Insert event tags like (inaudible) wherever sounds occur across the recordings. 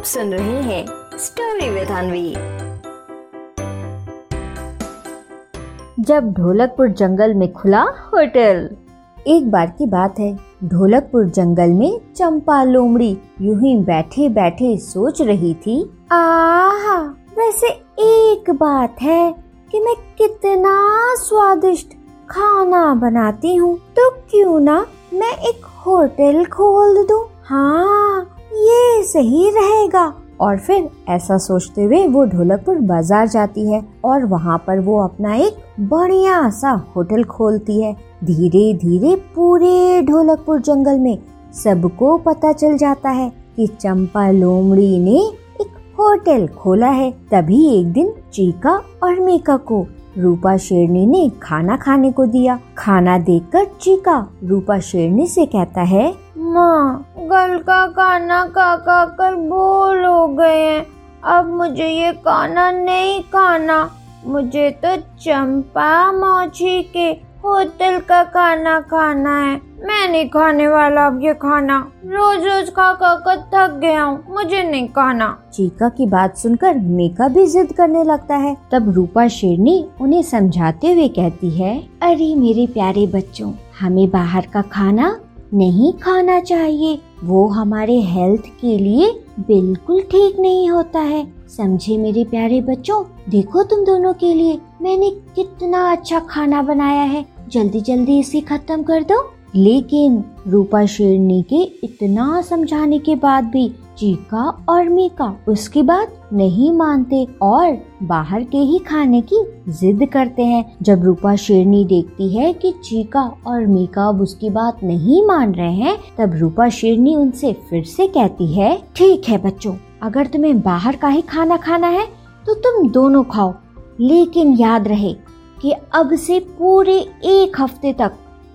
आप सुन रहे हैं स्टोरी विद अनवी जब ढोलकपुर जंगल में खुला होटल। एक बार की बात है, ढोलकपुर जंगल में चंपा लोमड़ी यूँ ही बैठे बैठे सोच रही थी, आहा, वैसे एक बात है कि मैं कितना स्वादिष्ट खाना बनाती हूँ तो क्यों ना मैं एक होटल खोल दूँ? हाँ ये सही रहेगा। और फिर ऐसा सोचते हुए वो ढोलकपुर बाज़ार जाती है और वहाँ पर वो अपना एक बढ़िया सा होटल खोलती है। धीरे धीरे पूरे ढोलकपुर जंगल में सबको पता चल जाता है कि चंपा लोमड़ी ने एक होटल खोला है। तभी एक दिन चीका और मीका को रूपा शेरनी ने खाना खाने को दिया। खाना देखकर चीका रूपा शेरनी से कहता है, माँ कल का खाना खा खा कर बोल हो गए हैं। अब मुझे ये खाना नहीं खाना। मुझे तो चंपा मौछी के होटल का खाना खाना है। मैं नहीं खाने वाला अब ये खाना। रोज रोज खा खा कर थक गया हूँ। मुझे नहीं खाना। चीका की बात सुनकर मेका भी जिद करने लगता है। तब रूपा शेरनी उन्हें समझाते हुए कहती है, अरे मेरे प्यारे बच्चों, हमें बाहर का खाना नहीं खाना चाहिए। वो हमारे हेल्थ के लिए बिल्कुल ठीक नहीं होता है। समझे मेरे प्यारे बच्चों? देखो तुम दोनों के लिए। मैंने कितना अच्छा खाना बनाया है। जल्दी जल्दी इसे खत्म कर दो। लेकिन रूपा शेरनी के इतना समझाने के बाद भी चीका और मीका उसकी बात नहीं मानते और बाहर के ही खाने की जिद करते हैं। जब रूपा शेरनी देखती है कि चीका और मीका अब उसकी बात नहीं मान रहे हैं, तब रूपा शेरनी उनसे फिर से कहती है, ठीक है बच्चों, अगर तुम्हें बाहर का ही खाना खाना है तो तुम दोनों खाओ। लेकिन याद रहे कि अब से पूरे एक हफ़्ते तक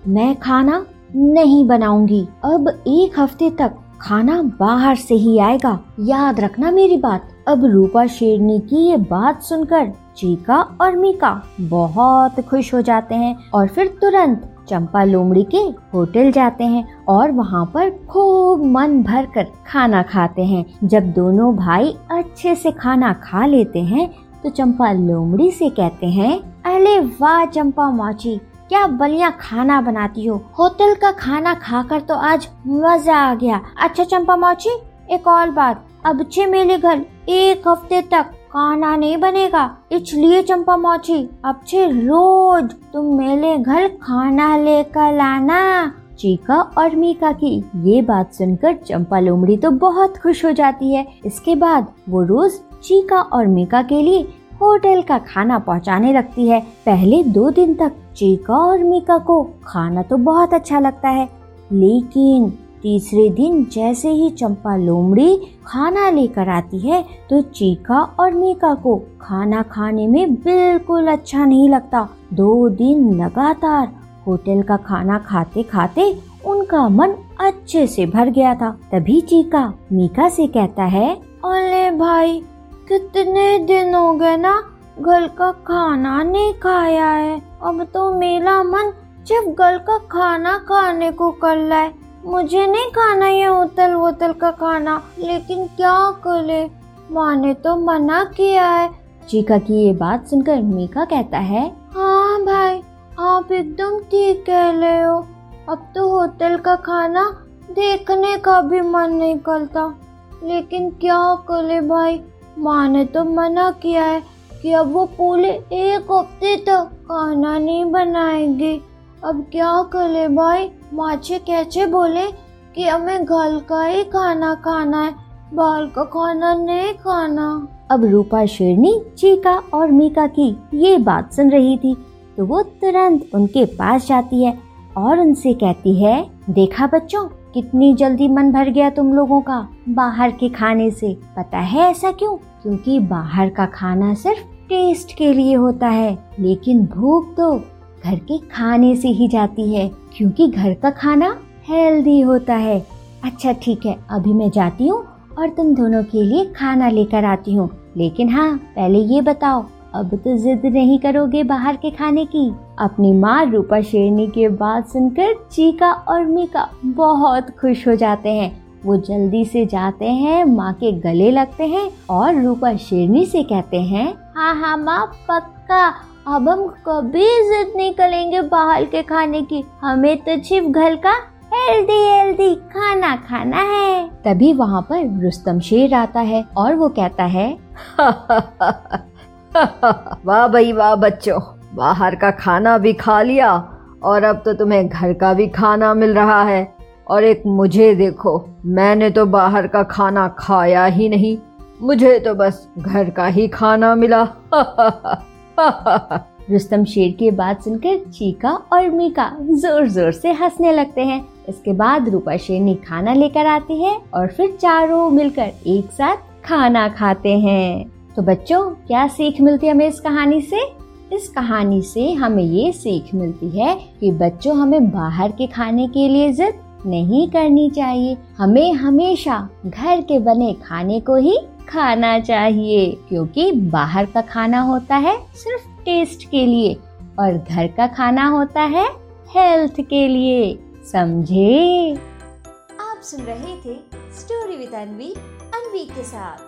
मैं खाना नहीं बनाऊँगी। अब एक हफ़्ते तक खाना बाहर से ही आएगा। याद रखना मेरी बात। अब रूपा शेरनी की ये बात सुनकर चीका और मीका बहुत खुश हो जाते हैं और फिर तुरंत चंपा लोमड़ी के होटल जाते हैं और वहाँ पर खूब मन भर कर खाना खाते हैं। जब दोनों भाई अच्छे से खाना खा लेते हैं तो चंपा लोमड़ी से कहते हैं, अरे वाह चंपा माची क्या बलिया खाना बनाती हो? होटल का खाना खाकर तो आज मज़ा आ गया। अच्छा चंपा मौची एक और बात। अब छे मेरे घर, एक हफ़्ते तक खाना नहीं बनेगा। इसलिए चंपा मौची अब छे रोज तुम मेरे घर खाना लेकर लाना चीका और मीका की ये बात सुनकर चंपा लोमड़ी तो बहुत खुश हो जाती है। इसके बाद वो रोज चीका और मीका के लिए होटल का खाना पहुँचाने लगती है। पहले दो दिन तक चीका और मीका को खाना तो बहुत अच्छा लगता है, लेकिन तीसरे दिन जैसे ही चंपा लोमड़ी खाना लेकर आती है तो चीका और मीका को खाना खाने में बिल्कुल अच्छा नहीं लगता। दो दिन लगातार होटल का खाना खाते खाते उनका मन अच्छे से भर गया था। तभी चीका मीका से कहता है अरे भाई, कितने दिन हो गए ना घर का खाना नहीं खाया है। अब तो मेरा मन जब घर का खाना खाने को कर रहा है। मुझे नहीं खाना ये होटल वोटल का खाना लेकिन क्या करे? माँ ने तो मना किया है। चीका की ये बात सुनकर मीका कहता है हाँ भाई आप एकदम ठीक कह रहे हो। अब तो होटल का खाना देखने का भी मन नहीं करता। लेकिन क्या करे भाई? माँ ने तो मना किया है। कि अब वो पूरे एक हफ़्ते तक खाना नहीं बनाएँगे। अब क्या करे भाई? माचे कैसे बोले कि हमें घर का ही खाना खाना है, बाहर का खाना नहीं खाना। अब रूपा, शेरनी, चीका और मीका की ये बात सुन रही थी तो वो तुरंत उनके पास जाती है और उनसे कहती है, देखा बच्चों, कितनी जल्दी मन भर गया तुम लोगों का बाहर के खाने से। पता है ऐसा क्यों? क्योंकि बाहर का खाना सिर्फ़ टेस्ट के लिए होता है, लेकिन भूख तो घर के खाने से ही जाती है, क्योंकि घर का खाना हेल्दी होता है। अच्छा ठीक है, अभी मैं जाती हूँ और तुम दोनों के लिए खाना लेकर आती हूँ। लेकिन हाँ पहले ये बताओ, अब तो जिद नहीं करोगे बाहर के खाने की? अपनी माँ रूपा शेरनी की बात सुनकर चीका और मीका बहुत खुश हो जाते हैं। वो जल्दी से जाते हैं, माँ के गले लगते हैं और रूपा शेरनी से कहते हैं हाँ हाँ माँ, पक्का। अब हम कभी जिद नहीं करेंगे बाहर के खाने की। हमें तो सिर्फ़ घर का हेल्दी हेल्दी खाना खाना है। तभी वहाँ पर रुस्तम शेर आता है और वो कहता है, (laughs) वाह भाई, वाह बच्चों, बाहर का खाना भी खा लिया और अब तो तुम्हें घर का भी खाना मिल रहा है। और एक मुझे देखो, मैंने तो बाहर का खाना खाया ही नहीं। मुझे तो बस घर का ही खाना मिला। (laughs) रुस्तम शेर की बात सुनकर चीका और मीका ज़ोर ज़ोर से हंसने लगते हैं। इसके बाद रूपा शेरनी खाना लेकर आती है और फिर चारों मिलकर एक साथ खाना खाते हैं। तो बच्चों, क्या सीख मिलती है हमें इस कहानी से? इस कहानी से हमें ये सीख मिलती है कि बच्चों, हमें बाहर के खाने के लिए जिद नहीं करनी चाहिए। हमें हमेशा घर के बने खाने को ही खाना चाहिए, क्योंकि बाहर का खाना होता है सिर्फ़ टेस्ट के लिए और घर का खाना होता है हेल्थ के लिए। समझे? आप सुन रहे थे स्टोरी विद अनवी अनवी के साथ।